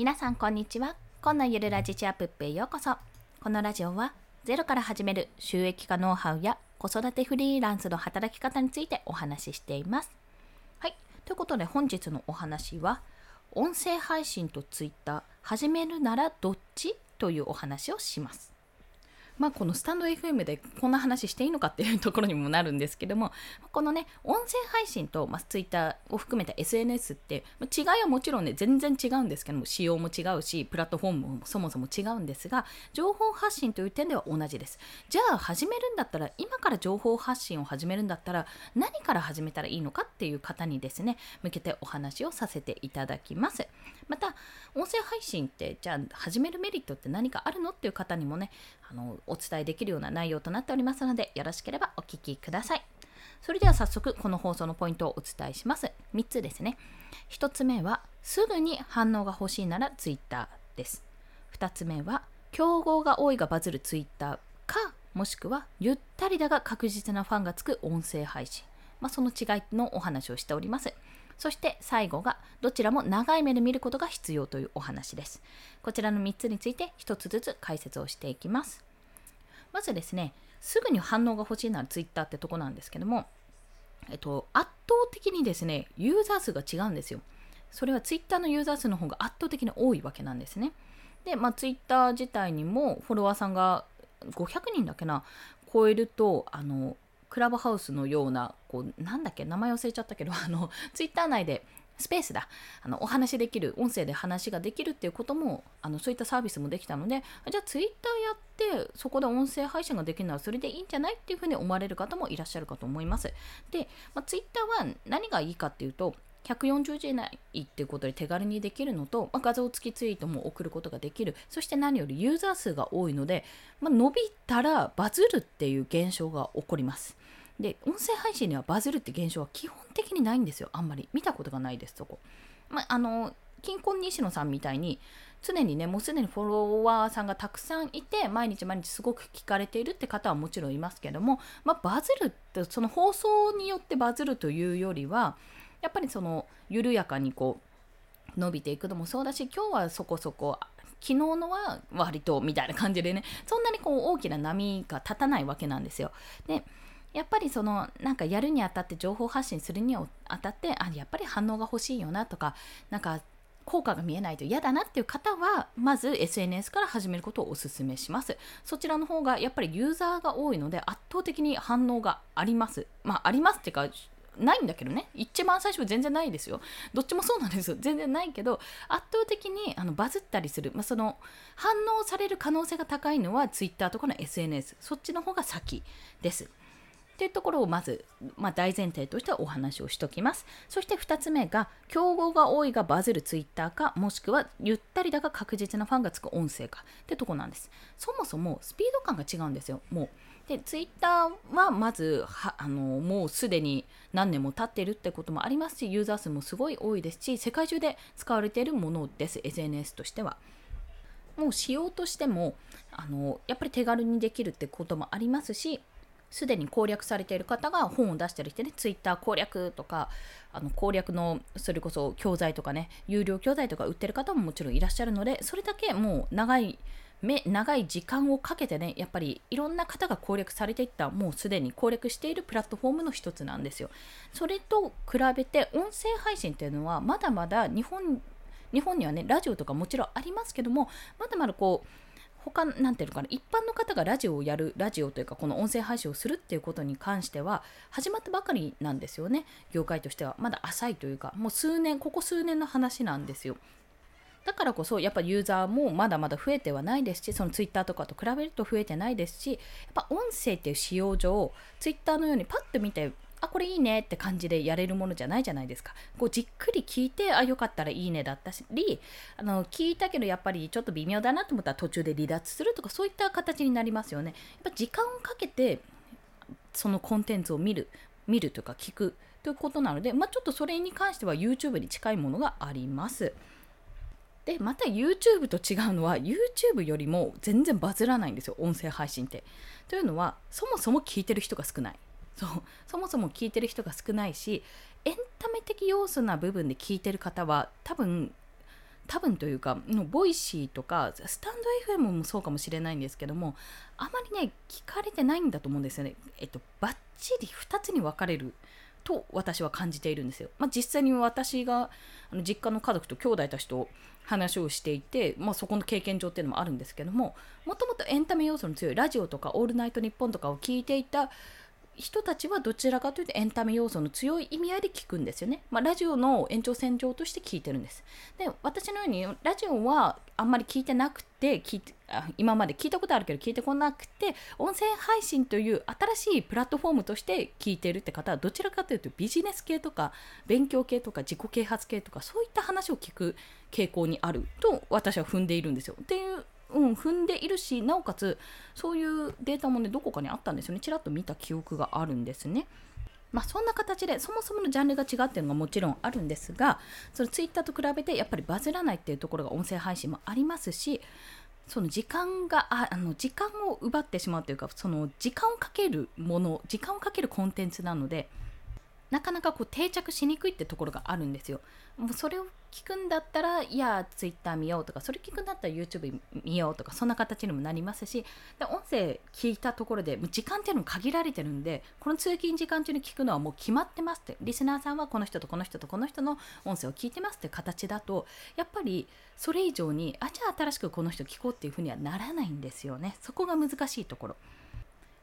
皆さんこんにちは。今のゆるラジチアップへようこそ。このラジオはゼロから始める収益化ノウハウや子育てフリーランスの働き方についてお話ししています。はい。ということで本日のお話は音声配信と Twitter 始めるならどっちというお話をします。まあ、このスタンド FM でこんな話していいのかっていうところにもなるんですけども このね音声配信と、まあ、Twitter を含めた SNS ってま違いはもちろんね全然違うんですけども仕様も違うしプラットフォームもそもそも違うんですが情報発信という点では同じです。じゃあ始めるんだったら今から情報発信を始めるんだったら何から始めたらいいのかっていう方にですね向けてお話をさせていただきます。また音声配信ってじゃあ始めるメリットって何かあるのっていう方にもねあのお伝えできるような内容となっておりますのでよろしければお聞きください。それでは早速この放送のポイントをお伝えします。3つですね。1つ目はすぐに反応が欲しいなら Twitter です。2つ目は競合が多いがバズる Twitter かもしくはゆったりだが確実なファンがつく音声配信、まあ、その違いのお話をしております。そして最後がどちらも長い目で見ることが必要というお話です。こちらの3つについて1つずつ解説をしていきます。まずですね、すぐに反応が欲しいなら Twitter ってとこなんですけども、えっと、圧倒的にですね、ユーザー数が違うんですよ。それは Twitter のユーザー数の方が圧倒的に多いわけなんですね。で、まあ、Twitter 自体にもフォロワーさんが500人だけな超えるとあのクラブハウスのような、こう、なんだっけ、名前忘れちゃったけど、あの、ツイッター内で、スペースだ。あの、お話できる、音声で話ができるっていうことも、あの、そういったサービスもできたので、じゃあツイッターやって、そこで音声配信ができるならそれでいいんじゃないっていうふうに思われる方もいらっしゃるかと思います。で、まあ、ツイッターは何がいいかっていうと、140字以内っていうことで手軽にできるのと、まあ、画像付きツイートも送ることができるそして何よりユーザー数が多いので、まあ、伸びたらバズるっていう現象が起こりますで音声配信にはバズるって現象は基本的にないんですよ。あんまり。見たことがないですそこ、まあ、の金婚西野さんみたいに常にねもうすでにフォロワーさんがたくさんいて毎日毎日すごく聞かれているって方はもちろんいますけども、まあ、バズるってその放送によってバズるというよりはやっぱりその緩やかにこう伸びていくのもそうだし今日はそこそこ昨日のは割とみたいな感じでねそんなにこう大きな波が立たないわけなんですよ。でやっぱりそのなんかやるにあたって情報発信するにあたってあやっぱり反応が欲しいよなとかなんか効果が見えないと嫌だなっていう方はまず SNS から始めることをお勧めします。そちらの方がやっぱりユーザーが多いので圧倒的に反応があります。まあありますっていうかないんだけどね。一番最初は全然ないですよ。どっちもそうなんですよ。全然ないけど圧倒的にあのバズったりする、まあ、その反応される可能性が高いのは Twitter とかの SNS そっちの方が先です。っていうところをまず、まあ、大前提としてはお話をしときます。そして2つ目が、競合が多いがバズるツイッターか、もしくはゆったりだが確実なファンがつく音声かってとこなんです。そもそもスピード感が違うんですよ、もう。で、ツイッターはまずはあのもうすでに何年も経ってるってこともありますし、ユーザー数もすごい多いですし、世界中で使われているものです、SNS としては。もう仕様としてもあのやっぱり手軽にできるってこともありますしすでに攻略されている方が本を出したりしてね、ツイッター攻略とか、あの攻略のそれこそ教材とかね、有料教材とか売ってる方ももちろんいらっしゃるので、それだけもう長い、目長い時間をかけてね、やっぱりいろんな方が攻略されていった、もうすでに攻略しているプラットフォームの一つなんですよ。それと比べて、音声配信っていうのは、まだまだ日本日本にはね、ラジオとかもちろんありますけども、まだまだこう、他なんていうのかな一般の方がラジオをやるラジオというかこの音声配信をするっていうことに関しては始まったばかりなんですよね。業界としては。まだ浅いというかもう数年ここ数年の話なんですよ。だからこそやっぱユーザーもまだまだ増えてはないですしそのツイッターとかと比べると増えてないですしやっぱ音声っていう仕様上ツイッターのようにパッと見てあこれいいねって感じでやれるものじゃないじゃないですか。こうじっくり聞いてあよかったらいいねだったりあの聞いたけどやっぱりちょっと微妙だなと思ったら途中で離脱するとかそういった形になりますよね。やっぱ時間をかけてそのコンテンツを見る見るというか聞くということなので、まあ、ちょっとそれに関しては YouTube に近いものがあります。でまた YouTube と違うのは YouTube よりも全然バズらないんですよ音声配信って。というのはそもそも聞いてる人が少ない。そうそもそも聞いてる人が少ないしエンタメ的要素な部分で聞いてる方は多分多分というかのボイシーとかスタンド FM もそうかもしれないんですけどもあまりね聞かれてないんだと思うんですよね。えっとバッチリ2つに分かれると私は感じているんですよ。まあ、実際に私があの実家の家族と兄弟たちと話をしていて、まあ、そこの経験上っていうのもあるんですけどももともとエンタメ要素の強いラジオとか「オールナイトニッポン」とかを聞いていた人たちはどちらかというとエンタメ要素の強い意味合いで聞くんですよね。まあ、ラジオの延長線上として聞いてるんです。で、私のようにラジオはあんまり聞いてなくて、聞いてあ今まで聞いたことあるけど聞いてこなくて、音声配信という新しいプラットフォームとして聞いてるって方はどちらかというとビジネス系とか勉強系とか自己啓発系とかそういった話を聞く傾向にあると私は踏んでいるんですよ。っていううん、踏んでいるしなおかつそういうデータもねどこかにあったんですよねちらっと見た記憶があるんですね。まあ、そんな形でそもそものジャンルが違うっていうのがもちろんあるんですがそのツイッターと比べてやっぱりバズらないっていうところが音声配信もありますしその時間がああの時間を奪ってしまうというかその時間をかけるもの時間をかけるコンテンツなのでなかなかこう定着しにくいってところがあるんですよ。もうそれを聞くんだったらいや Twitter 見ようとかそれ聞くんだったら YouTube 見ようとかそんな形にもなりますしで音声聞いたところでもう時間っていうのも限られてるんでこの通勤時間中に聞くのはもう決まってますって。リスナーさんはこの人とこの人とこの人の音声を聞いてますって形だとやっぱりそれ以上にあじゃあ新しくこの人聞こうっていうふうにはならないんですよね。そこが難しいところ。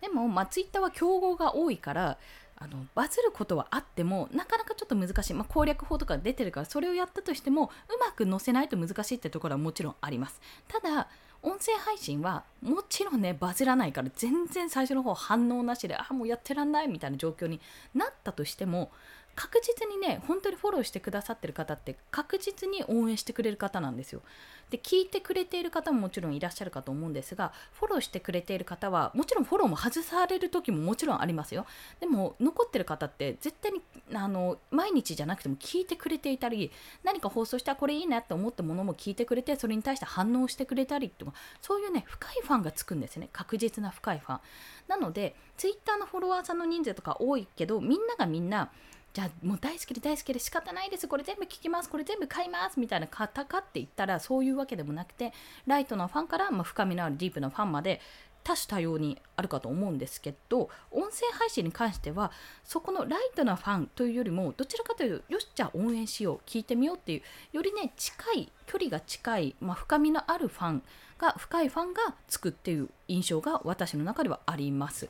でも、まあ、Twitter は競合が多いからあのバズることはあってもなかなかちょっと難しい、まあ、攻略法とか出てるからそれをやったとしてもうまく載せないと難しいってところはもちろんあります。ただ音声配信はもちろんねバズらないから全然最初の方反応なしであもうやってらんないみたいな状況になったとしても確実にね本当にフォローしてくださってる方って確実に応援してくれる方なんですよ。で聞いてくれている方ももちろんいらっしゃるかと思うんですがフォローしてくれている方はもちろんフォローも外される時ももちろんありますよ。でも残ってる方って絶対にあの毎日じゃなくても聞いてくれていたり何か放送したらこれいいなって思ったものも聞いてくれてそれに対して反応してくれたりとかそういうね深いファンがつくんですね確実な深いファン。なので Twitter のフォロワーさんの人数とか多いけどみんながみんなじゃあもう大好きで大好きで仕方ないです。これ全部聞きます。これ全部買います。みたいな方かって言ったらそういうわけでもなくてライトなファンから、まあ、深みのあるディープなファンまで多種多様にあるかと思うんですけど音声配信に関してはそこのライトなファンというよりもどちらかというとよしじゃあ応援しよう聞いてみようっていうよりね近い距離が近い、まあ、深みのあるファンが深いファンがつくっていう印象が私の中ではあります。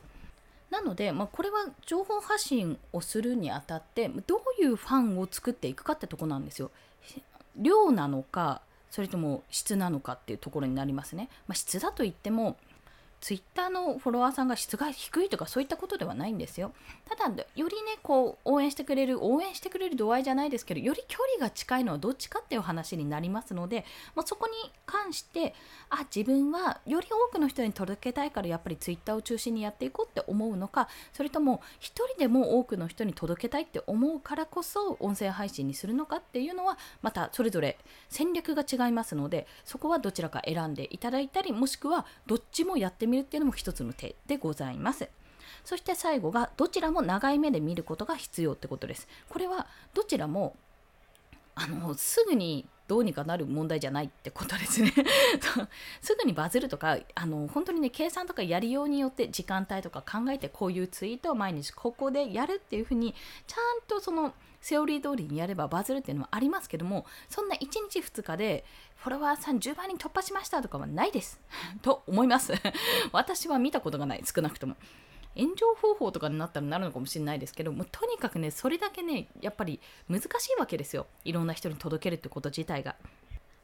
なので、まあ、これは情報発信をするにあたってどういうファンを作っていくかってとこなんですよ。量なのかそれとも質なのかっていうところになりますね。まあ、質だと言ってもツイッターのフォロワーさんが質が低いとかそういったことではないんですよ。ただ、よりね、こう、応援してくれる、応援してくれる度合いじゃないですけど、より距離が近いのはどっちかっていう話になりますので、まあ、そこに関して、あ、自分はより多くの人に届けたいから、やっぱりツイッターを中心にやっていこうって思うのか、それとも、一人でも多くの人に届けたいって思うからこそ、音声配信にするのかっていうのは、またそれぞれ戦略が違いますので、そこはどちらか選んでいただいたり、もしくはどっちもやってみみるっていうのも一つの手でございます。そして最後がどちらも長い目で見ることが必要ってことです。これはどちらもあのすぐにどうにかなる問題じゃないってことですね すぐにバズるとかあの本当にね計算とかやりようによって時間帯とか考えてこういうツイートを毎日ここでやるっていうふうにちゃんとそのセオリー通りにやればバズるっていうのはありますけどもそんな1日2日でフォロワーさん10万人突破しましたとかはないです。と思います。私は見たことがない。少なくとも。炎上方法とかになったらなるのかもしれないですけどもとにかくねそれだけねやっぱり難しいわけですよ。いろんな人に届けるってこと自体が。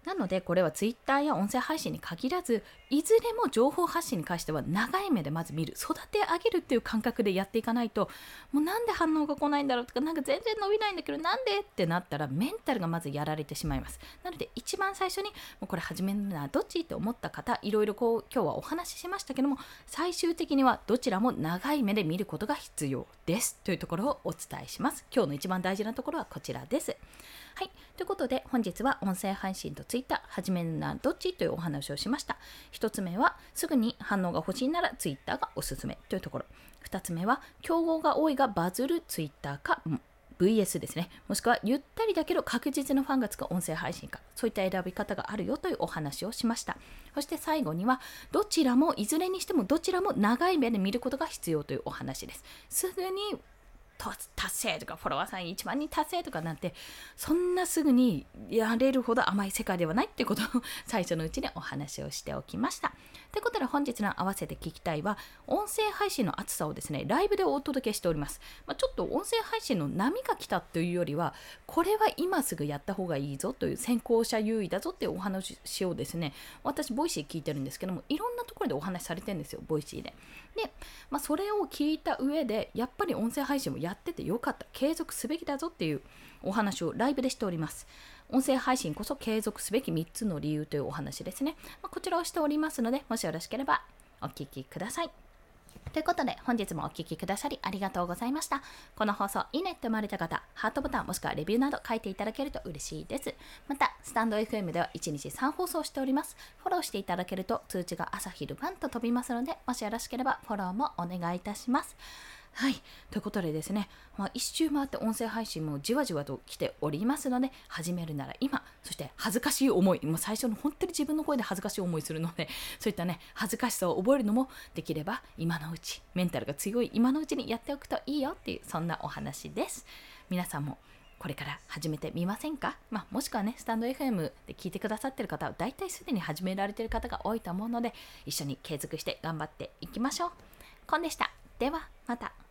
なのでこれは Twitter や音声配信に限らずいずれも情報発信に関しては長い目でまず見る。育て上げるっていう感覚でやっていかないともうなんで反応が来ないんだろうとかなんか全然伸びないんだけどなんでってなったらメンタルがまずやられてしまいます。なので一番最初にもうこれ始めるのはどっちって思った方いろいろこう今日はお話ししましたけども最終的にはどちらも長い目で見ることが必要です。というところをお伝えします。今日の一番大事なところはこちらです。はい。ということで、本日は音声配信と Twitter、始めるならどっちというお話をしました。1つ目は、すぐに反応が欲しいなら Twitter がおすすめというところ。2つ目は、競合が多いがバズる Twitter か VS ですね。もしくはゆったりだけど確実なファンがつく音声配信か。そういった選び方があるよというお話をしました。そして最後には、どちらも、いずれにしてもどちらも長い目で見ることが必要というお話です。すぐに達成とかフォロワーさん1万人達成とかなんてそんなすぐにやれるほど甘い世界ではないってことを最初のうちにお話をしておきました。ということで本日の合わせて聞きたいは音声配信の熱さをですねライブでお届けしております。まあ、ちょっと音声配信の波が来たというよりはこれは今すぐやった方がいいぞという先行者優位だぞっていうお話をですね私ボイシー聞いてるんですけどもいろんなところでお話しされてんですよボイシーで。で、まあ、それを聞いた上でやっぱり音声配信もやっててよかった。継続すべきだぞっていうお話をライブでしております。音声配信こそ継続すべき3つの理由というお話ですね、まあ、こちらをしておりますのでもしよろしければお聞きください。ということで、本日もお聴きくださりありがとうございました。この放送、いいねって思われた方、ハートボタンもしくはレビューなど書いていただけると嬉しいです。また、スタンド FM では1日3放送しております。フォローしていただけると通知が朝昼晩と飛びますので、もしよろしければフォローもお願いいたします。はい。ということでですね、まあ、一周回って音声配信もじわじわと来ておりますので、始めるなら今、そして恥ずかしい思い、もう最初の本当に自分の声で恥ずかしい思いするので、そういったね、恥ずかしさを覚えるのもできれば今のうち、メンタルが強い今のうちにやっておくといいよっていう、そんなお話です。皆さんもこれから始めてみませんか、まあ、もしくはね、スタンド FM で聞いてくださってる方は、大体すでに始められてる方が多いと思うので、一緒に継続して頑張っていきましょう。コンでした。では、また。